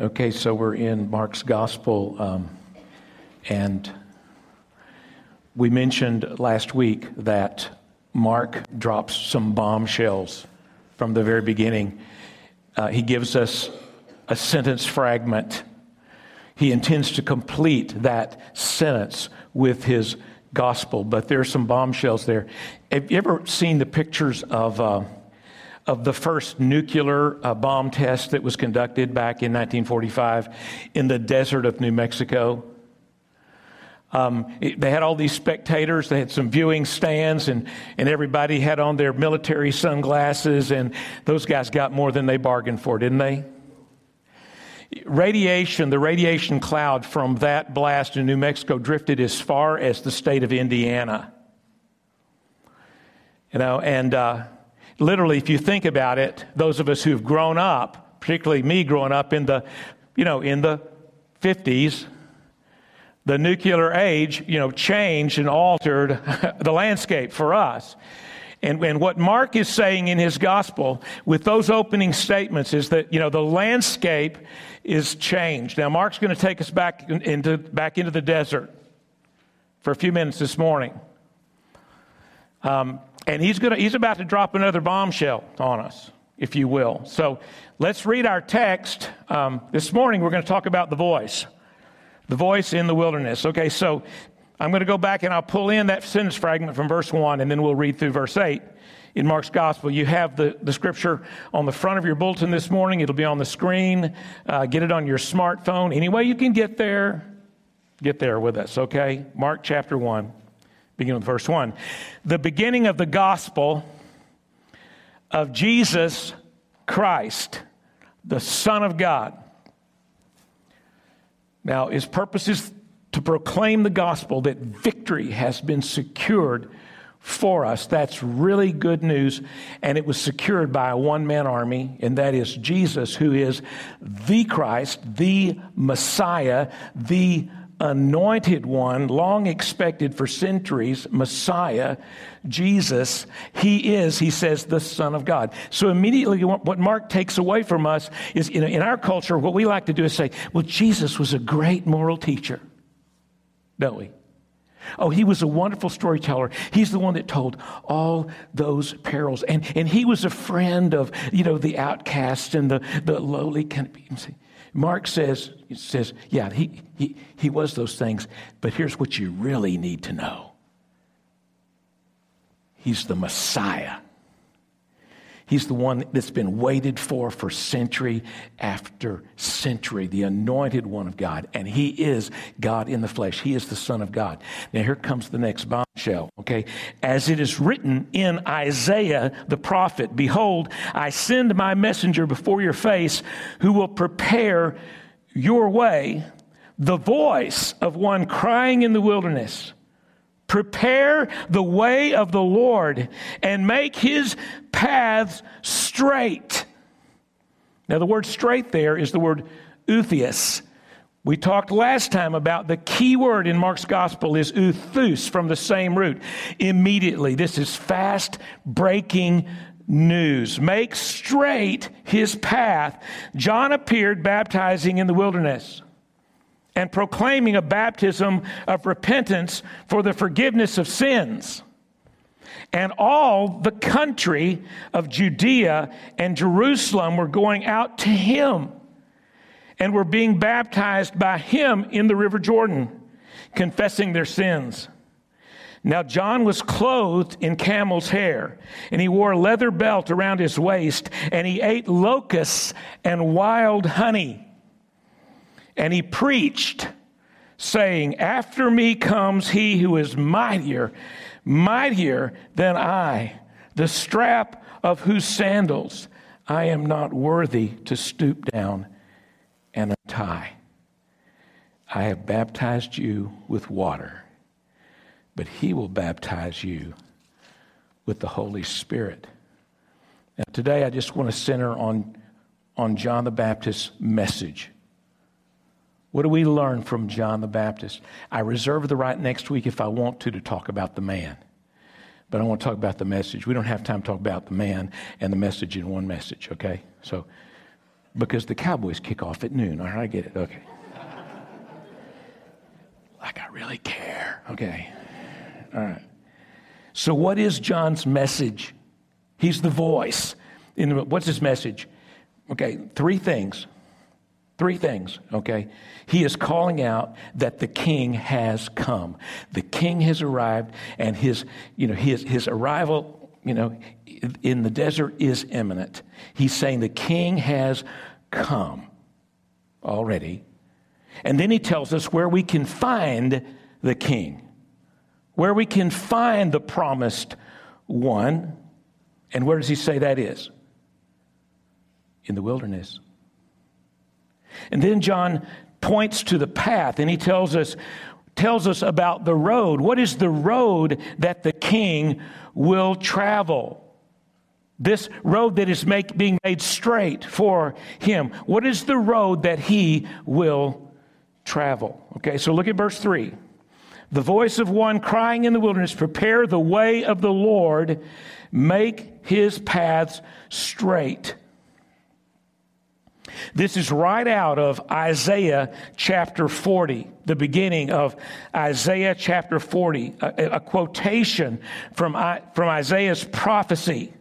Okay, so we're in Mark's Gospel, um, and we mentioned last week that Mark drops some bombshells from the very beginning. Uh, he gives us a sentence fragment. He intends to complete that sentence with his gospel, but there are some bombshells there. Have you ever seen the pictures of? Uh, of the first nuclear uh, bomb test that was conducted back in 1945 in the desert of New Mexico. Um, it, they had all these spectators. They had some viewing stands, and, and everybody had on their military sunglasses, and those guys got more than they bargained for, didn't they? Radiation, the radiation cloud from that blast in New Mexico drifted as far as the state of Indiana. You know, and uh, literally, if you think about it, those of us who've grown up, particularly me growing up in the, you know, in the 50s, the nuclear age, you know, changed and altered the landscape for us. And, and what Mark is saying in his gospel with those opening statements is that, you know, the landscape is changed. Now, Mark's going to take us back into, back into the desert for a few minutes this morning. Um, and he's, gonna, he's about to drop another bombshell on us, if you will. So let's read our text. Um, this morning, we're going to talk about the voice. The voice in the wilderness. Okay, so I'm going to go back and I'll pull in that sentence fragment from verse 1, and then we'll read through verse 8 in Mark's gospel. You have the, the scripture on the front of your bulletin this morning. It'll be on the screen. Uh, get it on your smartphone. Any way you can get there, get there with us, okay? Mark chapter 1 beginning with verse 1. The beginning of the gospel of Jesus Christ, the Son of God. Now, his purpose is to proclaim the gospel that victory has been secured for us. That's really good news. And it was secured by a one man army, and that is Jesus, who is the Christ, the Messiah, the anointed one, long expected for centuries, Messiah, Jesus, he is, he says, the Son of God. So immediately, what Mark takes away from us is in, in our culture, what we like to do is say, well, Jesus was a great moral teacher, don't we? Oh, he was a wonderful storyteller. He's the one that told all those parables. And, and he was a friend of, you know, the outcasts and the, the lowly kind of. Mark says, says yeah, he, he, he was those things, but here's what you really need to know He's the Messiah. He's the one that's been waited for for century after century, the anointed one of God. And he is God in the flesh. He is the Son of God. Now, here comes the next bombshell, okay? As it is written in Isaiah the prophet Behold, I send my messenger before your face who will prepare your way, the voice of one crying in the wilderness. Prepare the way of the Lord and make his paths straight. Now, the word straight there is the word outheos. We talked last time about the key word in Mark's gospel is euthus from the same root. Immediately, this is fast breaking news. Make straight his path. John appeared baptizing in the wilderness and proclaiming a baptism of repentance for the forgiveness of sins. And all the country of Judea and Jerusalem were going out to him and were being baptized by him in the river Jordan, confessing their sins. Now, John was clothed in camel's hair, and he wore a leather belt around his waist, and he ate locusts and wild honey. And he preached, saying, After me comes he who is mightier, mightier than I, the strap of whose sandals I am not worthy to stoop down and untie. I have baptized you with water, but he will baptize you with the Holy Spirit. Now, today I just want to center on, on John the Baptist's message. What do we learn from John the Baptist? I reserve the right next week, if I want to, to talk about the man. But I want to talk about the message. We don't have time to talk about the man and the message in one message, okay? So Because the Cowboys kick off at noon. All right, I get it. Okay. like I really care. Okay. All right. So, what is John's message? He's the voice. In the, what's his message? Okay, three things. Three things, okay? He is calling out that the king has come. The king has arrived, and his, you know, his, his arrival, you know, in the desert is imminent. He's saying the king has come already. And then he tells us where we can find the king, where we can find the promised one. And where does he say that is? In the wilderness. And then John points to the path and he tells us tells us about the road. What is the road that the king will travel? This road that is make, being made straight for him. What is the road that he will travel? Okay, so look at verse 3. The voice of one crying in the wilderness, Prepare the way of the Lord, make his paths straight. This is right out of Isaiah chapter 40, the beginning of Isaiah chapter 40, a, a quotation from, from Isaiah's prophecy.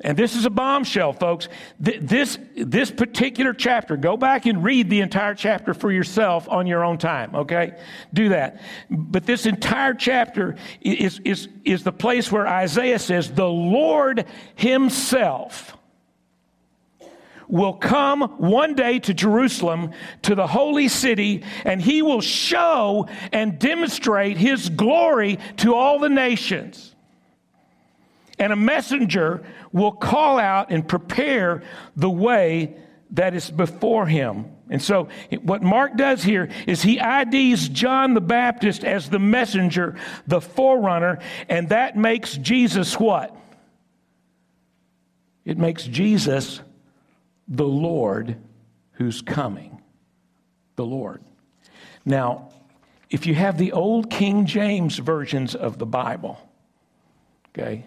And this is a bombshell, folks. This, this particular chapter, go back and read the entire chapter for yourself on your own time, okay? Do that. But this entire chapter is, is, is the place where Isaiah says, The Lord Himself will come one day to Jerusalem, to the holy city, and he will show and demonstrate his glory to all the nations. And a messenger will call out and prepare the way that is before him. And so, what Mark does here is he IDs John the Baptist as the messenger, the forerunner, and that makes Jesus what? It makes Jesus the Lord who's coming. The Lord. Now, if you have the old King James versions of the Bible, okay,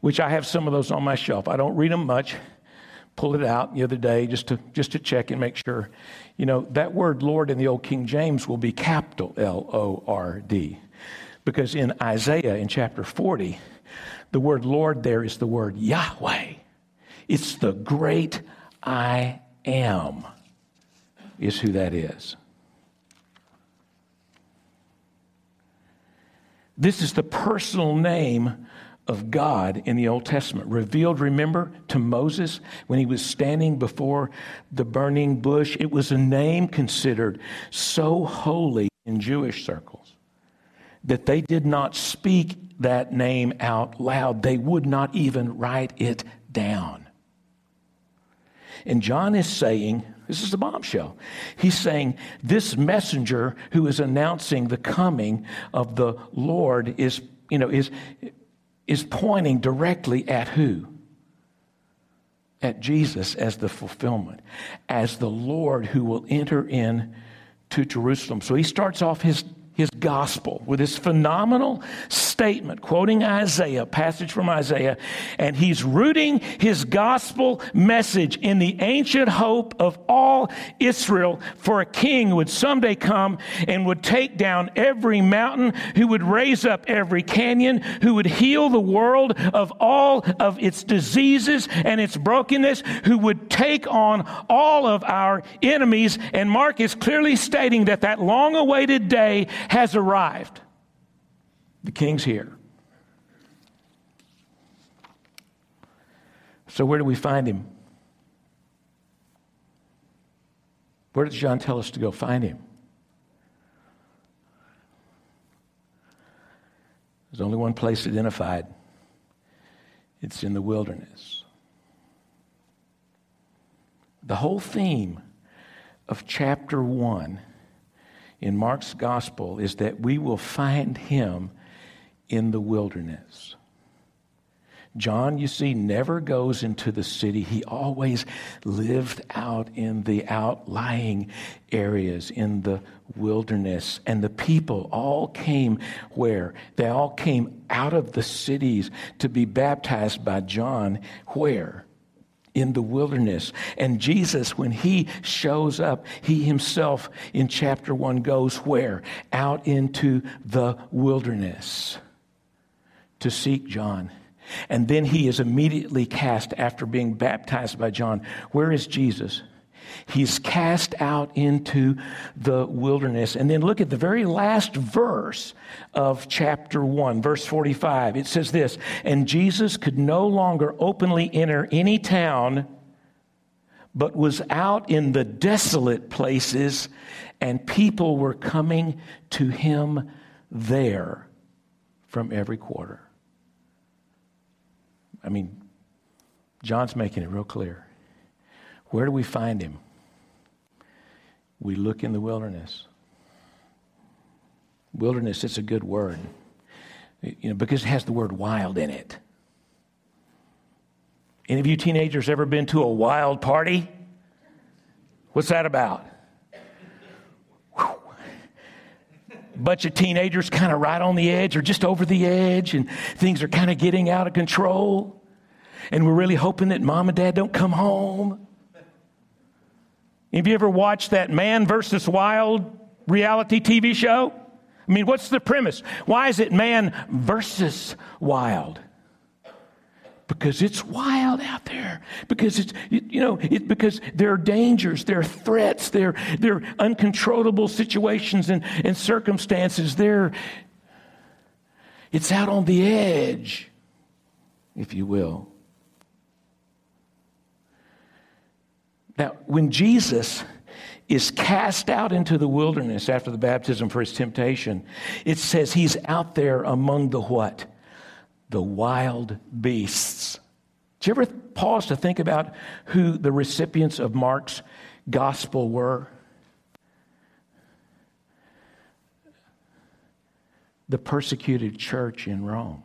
which I have some of those on my shelf, I don't read them much. Pulled it out the other day just to just to check and make sure. You know that word Lord in the old King James will be capital L O R D, because in Isaiah in chapter forty, the word Lord there is the word Yahweh. It's the great I am, is who that is. This is the personal name of God in the Old Testament, revealed, remember, to Moses when he was standing before the burning bush. It was a name considered so holy in Jewish circles that they did not speak that name out loud. They would not even write it down. And John is saying, this is the bombshell. He's saying this messenger who is announcing the coming of the Lord is, you know, is, is pointing directly at who? At Jesus as the fulfillment, as the Lord who will enter in to Jerusalem. So he starts off his his gospel with this phenomenal statement, quoting Isaiah, passage from Isaiah, and he's rooting his gospel message in the ancient hope of all Israel for a king would someday come and would take down every mountain, who would raise up every canyon, who would heal the world of all of its diseases and its brokenness, who would take on all of our enemies. And Mark is clearly stating that that long awaited day has arrived. The king's here. So, where do we find him? Where does John tell us to go find him? There's only one place identified it's in the wilderness. The whole theme of chapter 1 in Mark's gospel is that we will find him in the wilderness. John, you see, never goes into the city. He always lived out in the outlying areas, in the wilderness. And the people all came where? They all came out of the cities to be baptized by John. Where? In the wilderness. And Jesus, when he shows up, he himself in chapter 1 goes where? Out into the wilderness to seek John. And then he is immediately cast after being baptized by John. Where is Jesus? He's cast out into the wilderness. And then look at the very last verse of chapter 1, verse 45. It says this And Jesus could no longer openly enter any town, but was out in the desolate places, and people were coming to him there from every quarter. I mean, John's making it real clear. Where do we find him? We look in the wilderness. Wilderness, it's a good word, you know, because it has the word wild in it. Any of you teenagers ever been to a wild party? What's that about? Whew. Bunch of teenagers kind of right on the edge or just over the edge, and things are kind of getting out of control. And we're really hoping that mom and dad don't come home. Have you ever watched that Man versus Wild reality TV show? I mean, what's the premise? Why is it man versus wild? Because it's wild out there. Because it's, you know, it, because there are dangers, there are threats, there, there are uncontrollable situations and, and circumstances. There, it's out on the edge, if you will. Now, when Jesus is cast out into the wilderness after the baptism for his temptation, it says he's out there among the what? The wild beasts. Did you ever pause to think about who the recipients of Mark's gospel were? The persecuted church in Rome.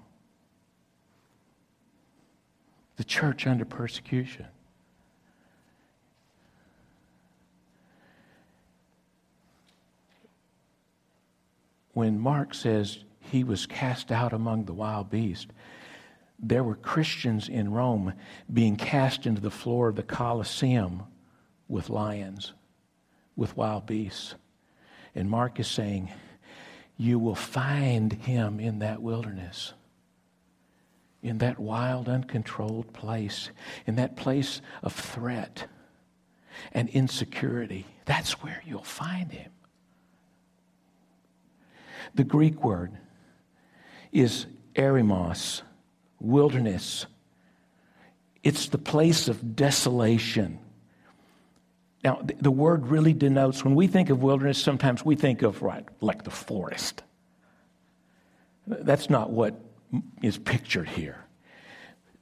The church under persecution. When Mark says he was cast out among the wild beasts, there were Christians in Rome being cast into the floor of the Colosseum with lions, with wild beasts. And Mark is saying, You will find him in that wilderness, in that wild, uncontrolled place, in that place of threat and insecurity. That's where you'll find him. The Greek word is eremos, wilderness. It's the place of desolation. Now, the word really denotes, when we think of wilderness, sometimes we think of, right, like the forest. That's not what is pictured here.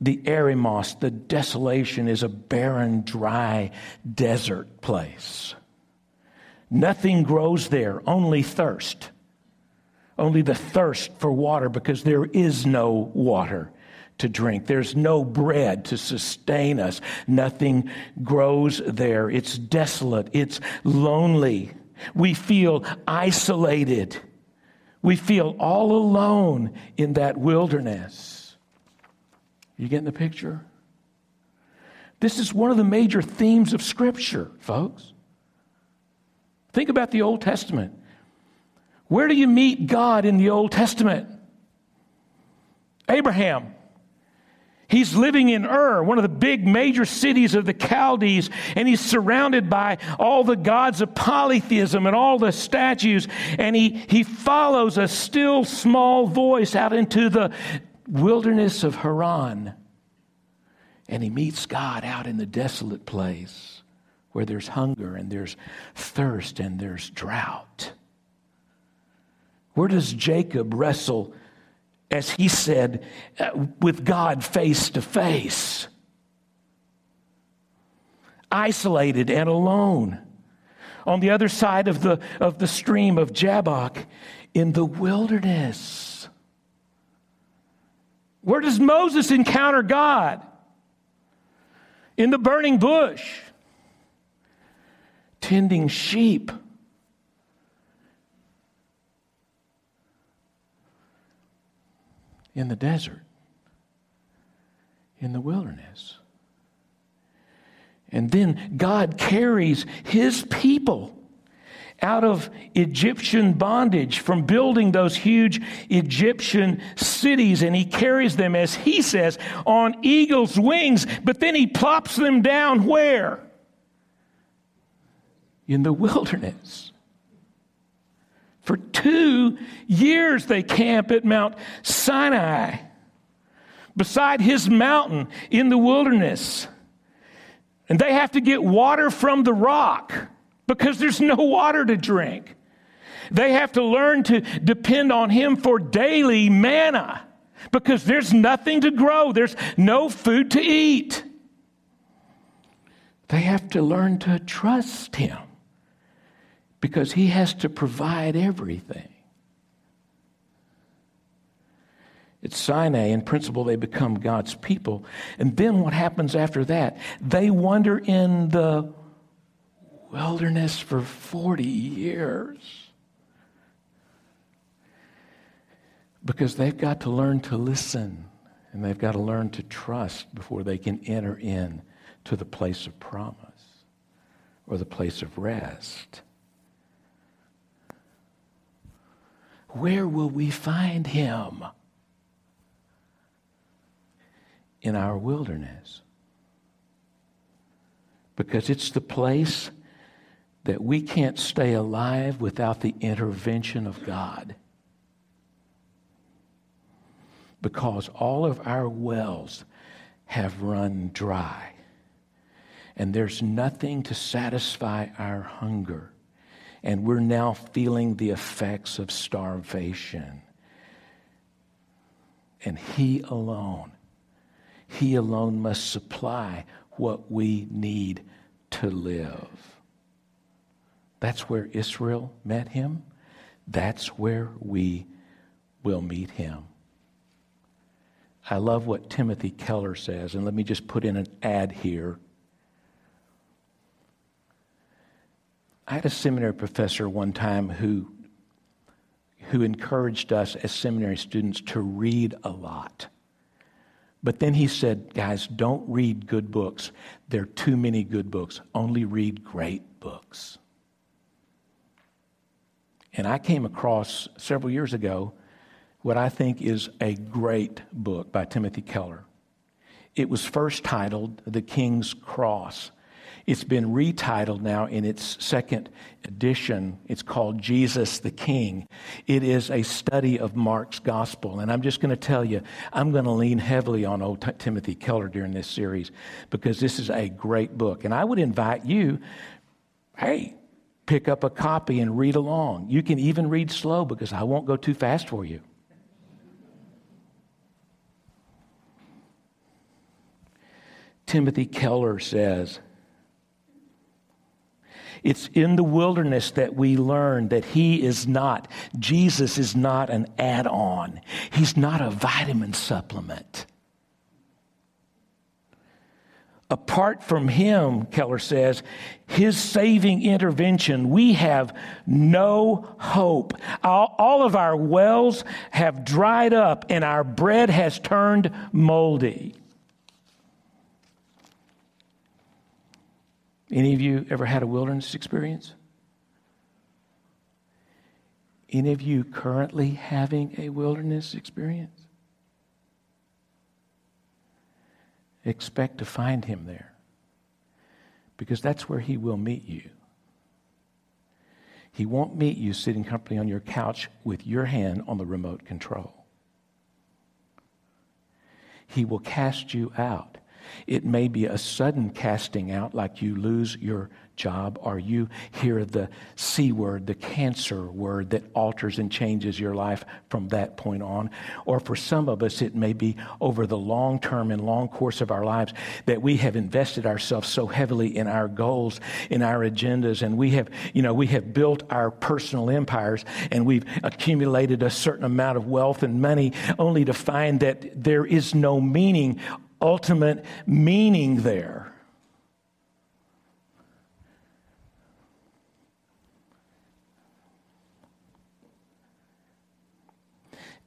The eremos, the desolation, is a barren, dry desert place. Nothing grows there, only thirst only the thirst for water because there is no water to drink. There's no bread to sustain us. Nothing grows there. It's desolate. It's lonely. We feel isolated. We feel all alone in that wilderness. You getting the picture? This is one of the major themes of Scripture, folks. Think about the Old Testament. Where do you meet God in the Old Testament? Abraham. He's living in Ur, one of the big major cities of the Chaldees, and he's surrounded by all the gods of polytheism and all the statues. And he, he follows a still small voice out into the wilderness of Haran. And he meets God out in the desolate place where there's hunger and there's thirst and there's drought. Where does Jacob wrestle, as he said, uh, with God face to face? Isolated and alone. On the other side of the, of the stream of Jabbok in the wilderness. Where does Moses encounter God? In the burning bush, tending sheep. In the desert, in the wilderness. And then God carries his people out of Egyptian bondage from building those huge Egyptian cities, and he carries them, as he says, on eagle's wings, but then he plops them down where? In the wilderness. For two years they camp at Mount Sinai, beside his mountain in the wilderness. And they have to get water from the rock because there's no water to drink. They have to learn to depend on Him for daily manna because there's nothing to grow, there's no food to eat. They have to learn to trust Him because He has to provide everything. At Sinai, in principle, they become God's people. And then what happens after that? They wander in the wilderness for 40 years. Because they've got to learn to listen and they've got to learn to trust before they can enter in to the place of promise or the place of rest. Where will we find him? In our wilderness. Because it's the place that we can't stay alive without the intervention of God. Because all of our wells have run dry, and there's nothing to satisfy our hunger. And we're now feeling the effects of starvation. And He alone, He alone must supply what we need to live. That's where Israel met him. That's where we will meet him. I love what Timothy Keller says, and let me just put in an ad here. I had a seminary professor one time who, who encouraged us as seminary students to read a lot. But then he said, guys, don't read good books. There are too many good books. Only read great books. And I came across several years ago what I think is a great book by Timothy Keller. It was first titled The King's Cross. It's been retitled now in its second edition. It's called Jesus the King. It is a study of Mark's gospel. And I'm just going to tell you, I'm going to lean heavily on old T- Timothy Keller during this series because this is a great book. And I would invite you, hey, pick up a copy and read along. You can even read slow because I won't go too fast for you. Timothy Keller says, it's in the wilderness that we learn that He is not, Jesus is not an add on. He's not a vitamin supplement. Apart from him, Keller says, his saving intervention, we have no hope. All, all, of our wells have dried up and our bread has turned moldy. Any of you ever had a wilderness experience? Any of you currently having a wilderness experience? expect to find him there because that's where he will meet you. He won't meet you sitting comfortably on your couch with your hand on the remote control. He will cast you out. It may be a sudden casting out, like you lose your job, or you hear the C word, the cancer word that alters and changes your life from that point on. Or for some of us, it may be over the long term and long course of our lives that we have invested ourselves so heavily in our goals, in our agendas, and we have, you know, we have built our personal empires and we've accumulated a certain amount of wealth and money only to find that there is no meaning, ultimate meaning there.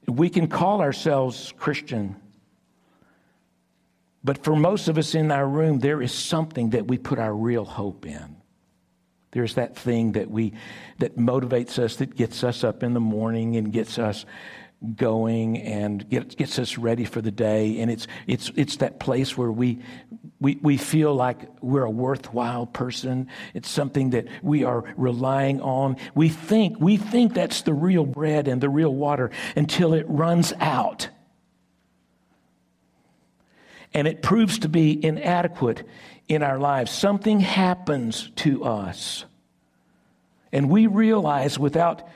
We can call ourselves Christian, But for most of us in our room, there is something that we put our real hope in. There's that thing that we that motivates us, that gets us up in the morning and gets us going and gets, gets us ready for the day. And it's it's it's that place where we we we feel like we're a worthwhile person. It's something that we are relying on. We think we think that's the real bread and the real water until it runs out and it proves to be inadequate in our lives. Something happens to us, and we realize without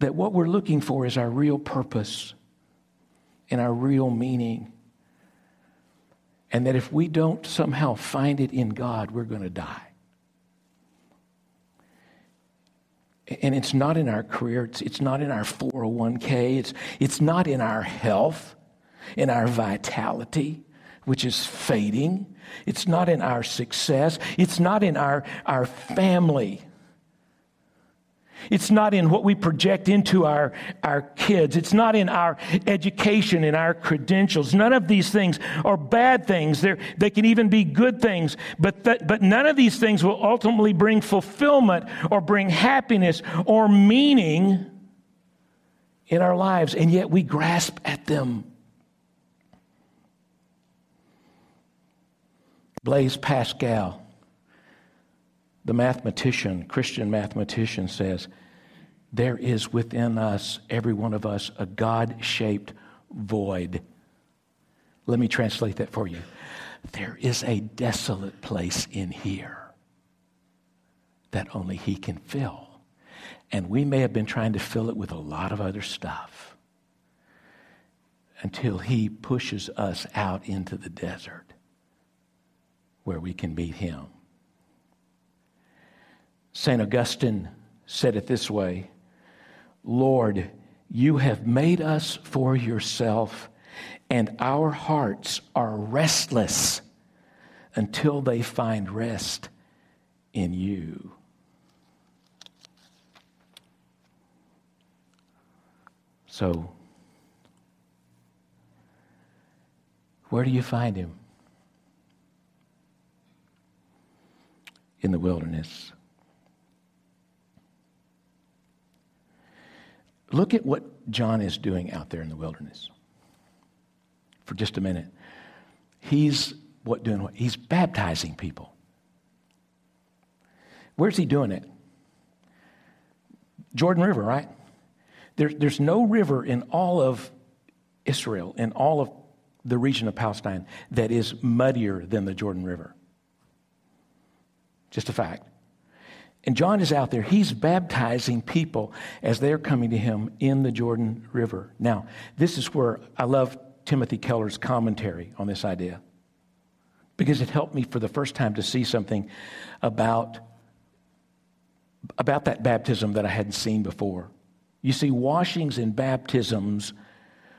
that what we're looking for is our real purpose and our real meaning. And that if we don't somehow find it in God, we're going to die. And it's not in our career, it's, it's not in our 401k, it's, it's not in our health, in our vitality, which is fading. It's not in our success, it's not in our, our family it's not in what we project into our, our kids. It's not in our education, in our credentials. None of these things are bad things. They're, they can even be good things. But, th- but none of these things will ultimately bring fulfillment or bring happiness or meaning in our lives. And yet we grasp at them. Blaise Pascal the mathematician, Christian mathematician, says, There is within us, every one of us, a God shaped void. Let me translate that for you. There is a desolate place in here that only He can fill. And we may have been trying to fill it with a lot of other stuff until He pushes us out into the desert where we can meet Him. St. Augustine said it this way Lord, you have made us for yourself, and our hearts are restless until they find rest in you. So, where do you find him? In the wilderness. Look at what John is doing out there in the wilderness for just a minute. He's what doing what? He's baptizing people. Where's he doing it? Jordan River, right? There, there's no river in all of Israel, in all of the region of Palestine, that is muddier than the Jordan River. Just a fact. And John is out there. He's baptizing people as they're coming to him in the Jordan River. Now, this is where I love Timothy Keller's commentary on this idea because it helped me for the first time to see something about, about that baptism that I hadn't seen before. You see, washings and baptisms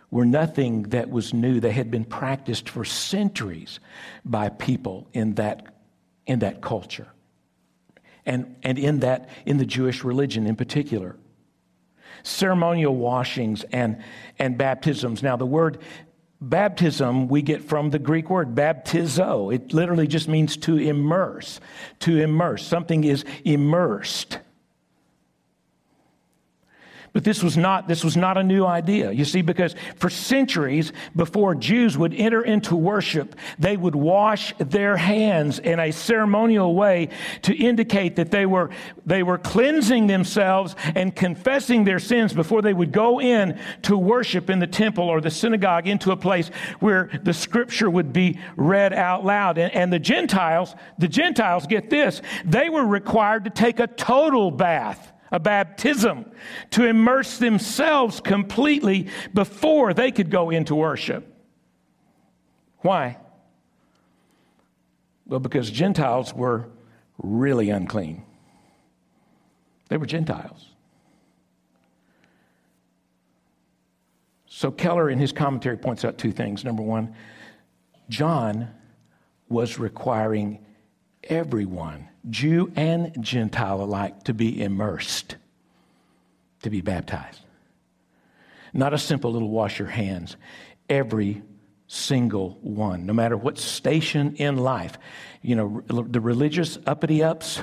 were nothing that was new. They had been practiced for centuries by people in that, in that culture and, and in that, in the Jewish religion in particular. Ceremonial washings and, and baptisms. Now, the word baptism we get from the Greek word baptizo. It literally just means to immerse. To immerse. Something is immersed. But this was not this was not a new idea. You see because for centuries before Jews would enter into worship, they would wash their hands in a ceremonial way to indicate that they were they were cleansing themselves and confessing their sins before they would go in to worship in the temple or the synagogue into a place where the scripture would be read out loud. And, and the Gentiles, the Gentiles get this, they were required to take a total bath a baptism, to immerse themselves completely before they could go into worship. Why? Well, because Gentiles were really unclean. They were Gentiles. So Keller, in his commentary, points out two things. Number one, John was requiring everyone Jew and Gentile alike, to be immersed, to be baptized. Not a simple little wash your hands. Every single one, no matter what station in life, you know, the religious uppity ups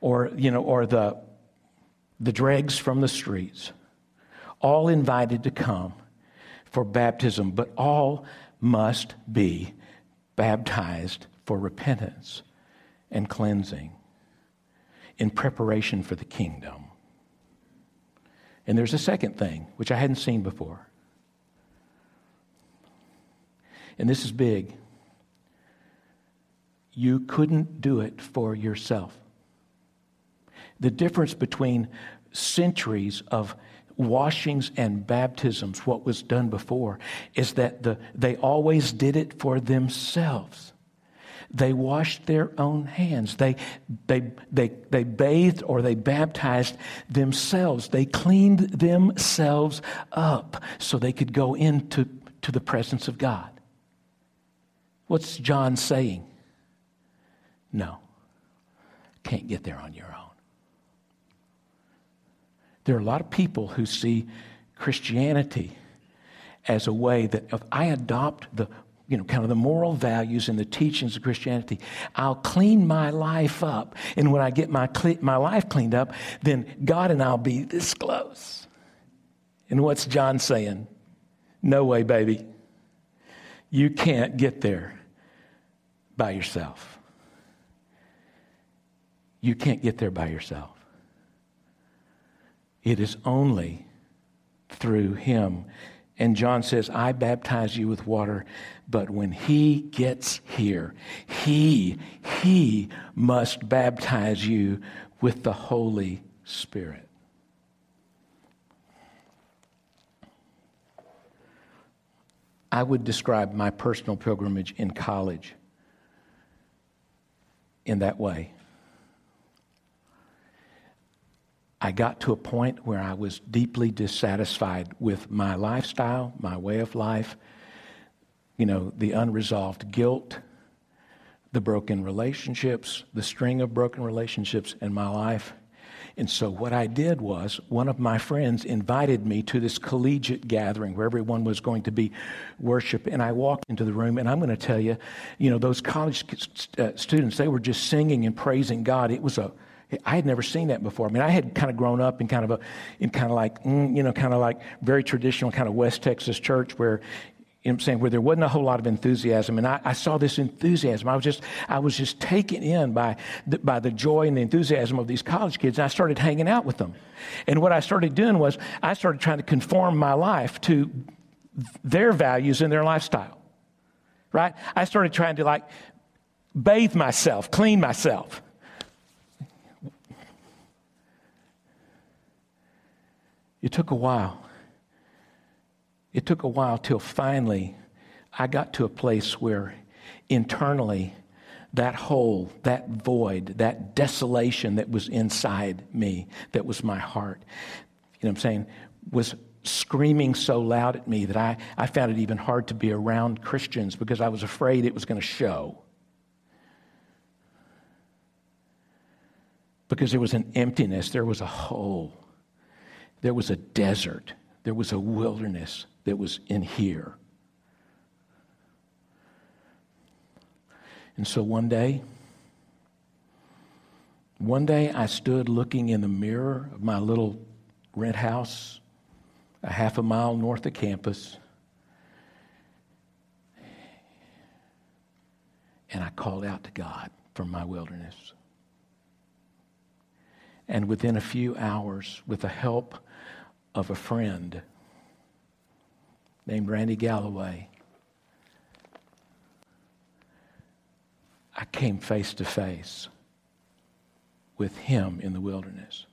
or, you know, or the, the dregs from the streets, all invited to come for baptism, but all must be baptized for repentance and cleansing in preparation for the kingdom. And there's a second thing, which I hadn't seen before. And this is big. You couldn't do it for yourself. The difference between centuries of washings and baptisms, what was done before, is that the, they always did it for themselves. They washed their own hands. They, they, they, they bathed or they baptized themselves. They cleaned themselves up so they could go into to the presence of God. What's John saying? No, can't get there on your own. There are a lot of people who see Christianity as a way that if I adopt the you know, kind of the moral values and the teachings of Christianity. I'll clean my life up. And when I get my, my life cleaned up, then God and I'll be this close. And what's John saying? No way, baby. You can't get there by yourself. You can't get there by yourself. It is only through Him. And John says, I baptize you with water, but when He gets here, He, He must baptize you with the Holy Spirit. I would describe my personal pilgrimage in college in that way. I got to a point where I was deeply dissatisfied with my lifestyle, my way of life, you know, the unresolved guilt, the broken relationships, the string of broken relationships in my life. And so, what I did was, one of my friends invited me to this collegiate gathering where everyone was going to be worship. And I walked into the room, and I'm going to tell you, you know, those college uh, students, they were just singing and praising God. It was a I had never seen that before. I mean, I had kind of grown up in kind of a, in kind of like, mm, you know, kind of like very traditional kind of West Texas church where, you know I'm saying, where there wasn't a whole lot of enthusiasm. And I, I, saw this enthusiasm. I was just, I was just taken in by the, by the joy and the enthusiasm of these college kids. And I started hanging out with them. And what I started doing was I started trying to conform my life to their values and their lifestyle. Right? I started trying to like bathe myself, clean myself. It took a while. It took a while till finally I got to a place where internally that hole, that void, that desolation that was inside me, that was my heart, you know what I'm saying, was screaming so loud at me that I, I found it even hard to be around Christians because I was afraid it was going to show. Because there was an emptiness, there was a hole. There was a desert, there was a wilderness that was in here. And so one day, one day I stood looking in the mirror of my little rent house a half a mile north of campus. And I called out to God from my wilderness. And within a few hours, with the help of a friend named Randy Galloway. I came face to face with him in the wilderness.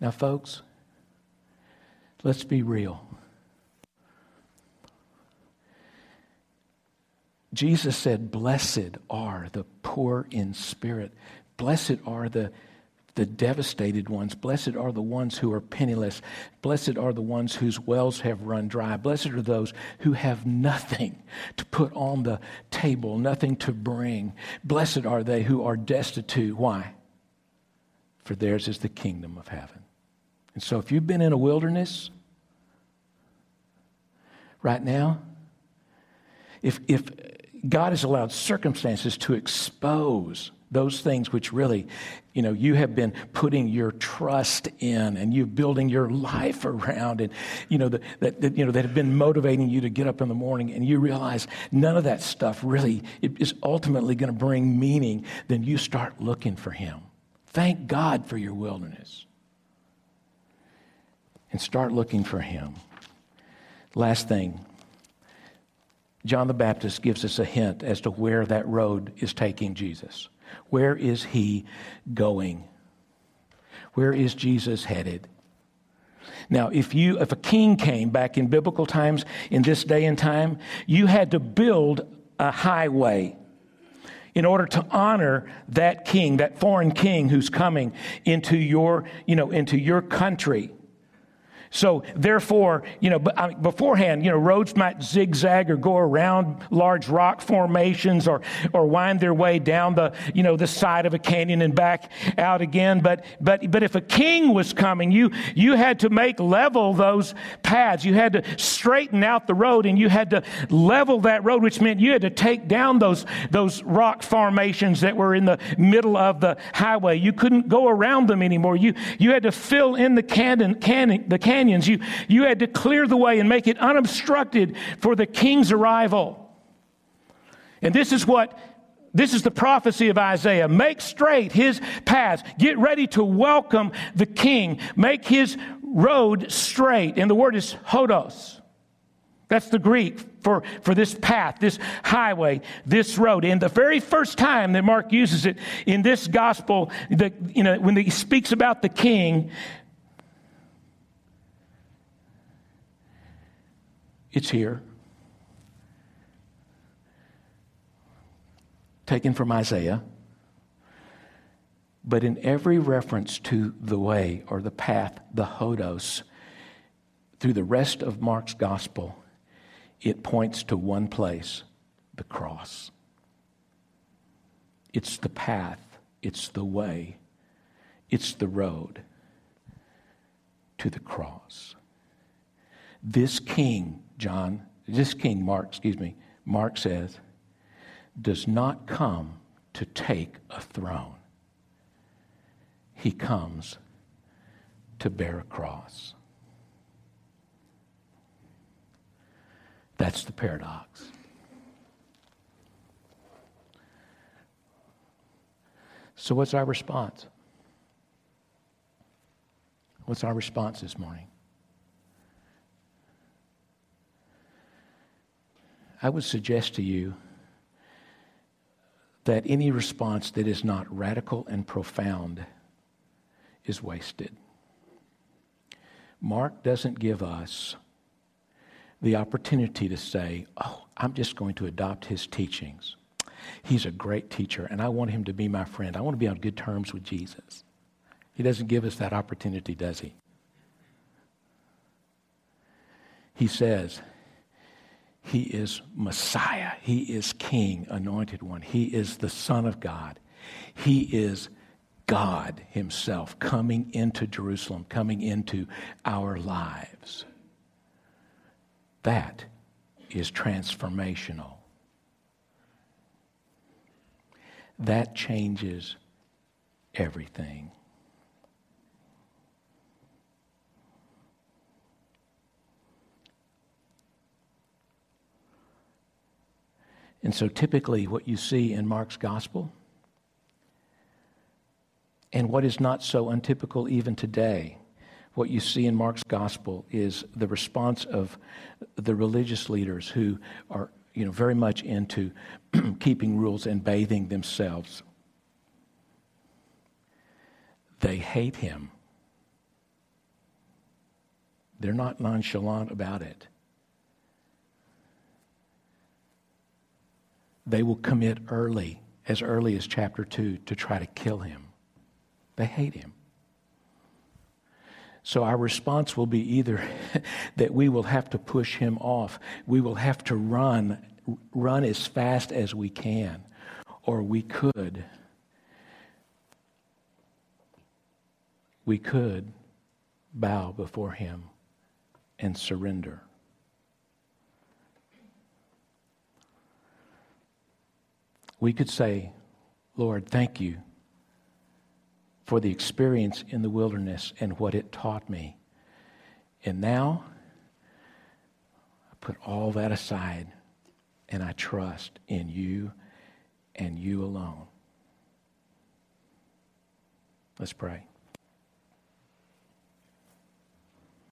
Now, folks, let's be real. Jesus said, Blessed are the poor in spirit. Blessed are the the devastated ones. Blessed are the ones who are penniless. Blessed are the ones whose wells have run dry. Blessed are those who have nothing to put on the table, nothing to bring. Blessed are they who are destitute. Why? For theirs is the kingdom of heaven. And so if you've been in a wilderness, right now? If, if God has allowed circumstances to expose those things which really, you know, you have been putting your trust in and you're building your life around and, you know, that, that, you know, that have been motivating you to get up in the morning and you realize none of that stuff really is ultimately going to bring meaning, then you start looking for Him. Thank God for your wilderness. And start looking for Him. Last thing, John the Baptist gives us a hint as to where that road is taking Jesus. Where is he going? Where is Jesus headed? Now, if you if a king came back in biblical times in this day and time, you had to build a highway in order to honor that king, that foreign king who's coming into your, you know, into your country. So therefore, you know, uh, beforehand, you know, roads might zigzag or go around large rock formations or, or wind their way down the, you know, the side of a canyon and back out again. But, but, but if a king was coming, you, you had to make level those paths. You had to straighten out the road and you had to level that road, which meant you had to take down those, those rock formations that were in the middle of the highway. You couldn't go around them anymore. You, you had to fill in the canyon, canyon, the canyon companions. You, you had to clear the way and make it unobstructed for the king's arrival. And this is what this is the prophecy of Isaiah. Make straight his paths. Get ready to welcome the king. Make his road straight. And the word is hodos. That's the Greek for, for this path, this highway, this road. And the very first time that Mark uses it in this gospel, the, you know, when he speaks about the king, It's here. Taken from Isaiah. But in every reference to the way or the path, the hodos, through the rest of Mark's gospel, it points to one place the cross. It's the path, it's the way, it's the road to the cross. This king John, this King Mark, excuse me, Mark says, does not come to take a throne. He comes to bear a cross. That's the paradox. So, what's our response? What's our response this morning? I would suggest to you that any response that is not radical and profound is wasted. Mark doesn't give us the opportunity to say, Oh, I'm just going to adopt his teachings. He's a great teacher, and I want him to be my friend. I want to be on good terms with Jesus. He doesn't give us that opportunity, does he? He says, he is Messiah. He is King, anointed one. He is the Son of God. He is God Himself coming into Jerusalem, coming into our lives. That is transformational. That changes everything. And so typically, what you see in Mark's gospel, and what is not so untypical even today, what you see in Mark's gospel is the response of the religious leaders who are you know, very much into keeping rules and bathing themselves. They hate him. They're not nonchalant about it. They will commit early, as early as chapter 2, to try to kill him. They hate him. So our response will be either that we will have to push him off, we will have to run, run as fast as we can, or we could, we could bow before him and surrender. We could say, Lord, thank you for the experience in the wilderness and what it taught me. And now, I put all that aside and I trust in you and you alone. Let's pray.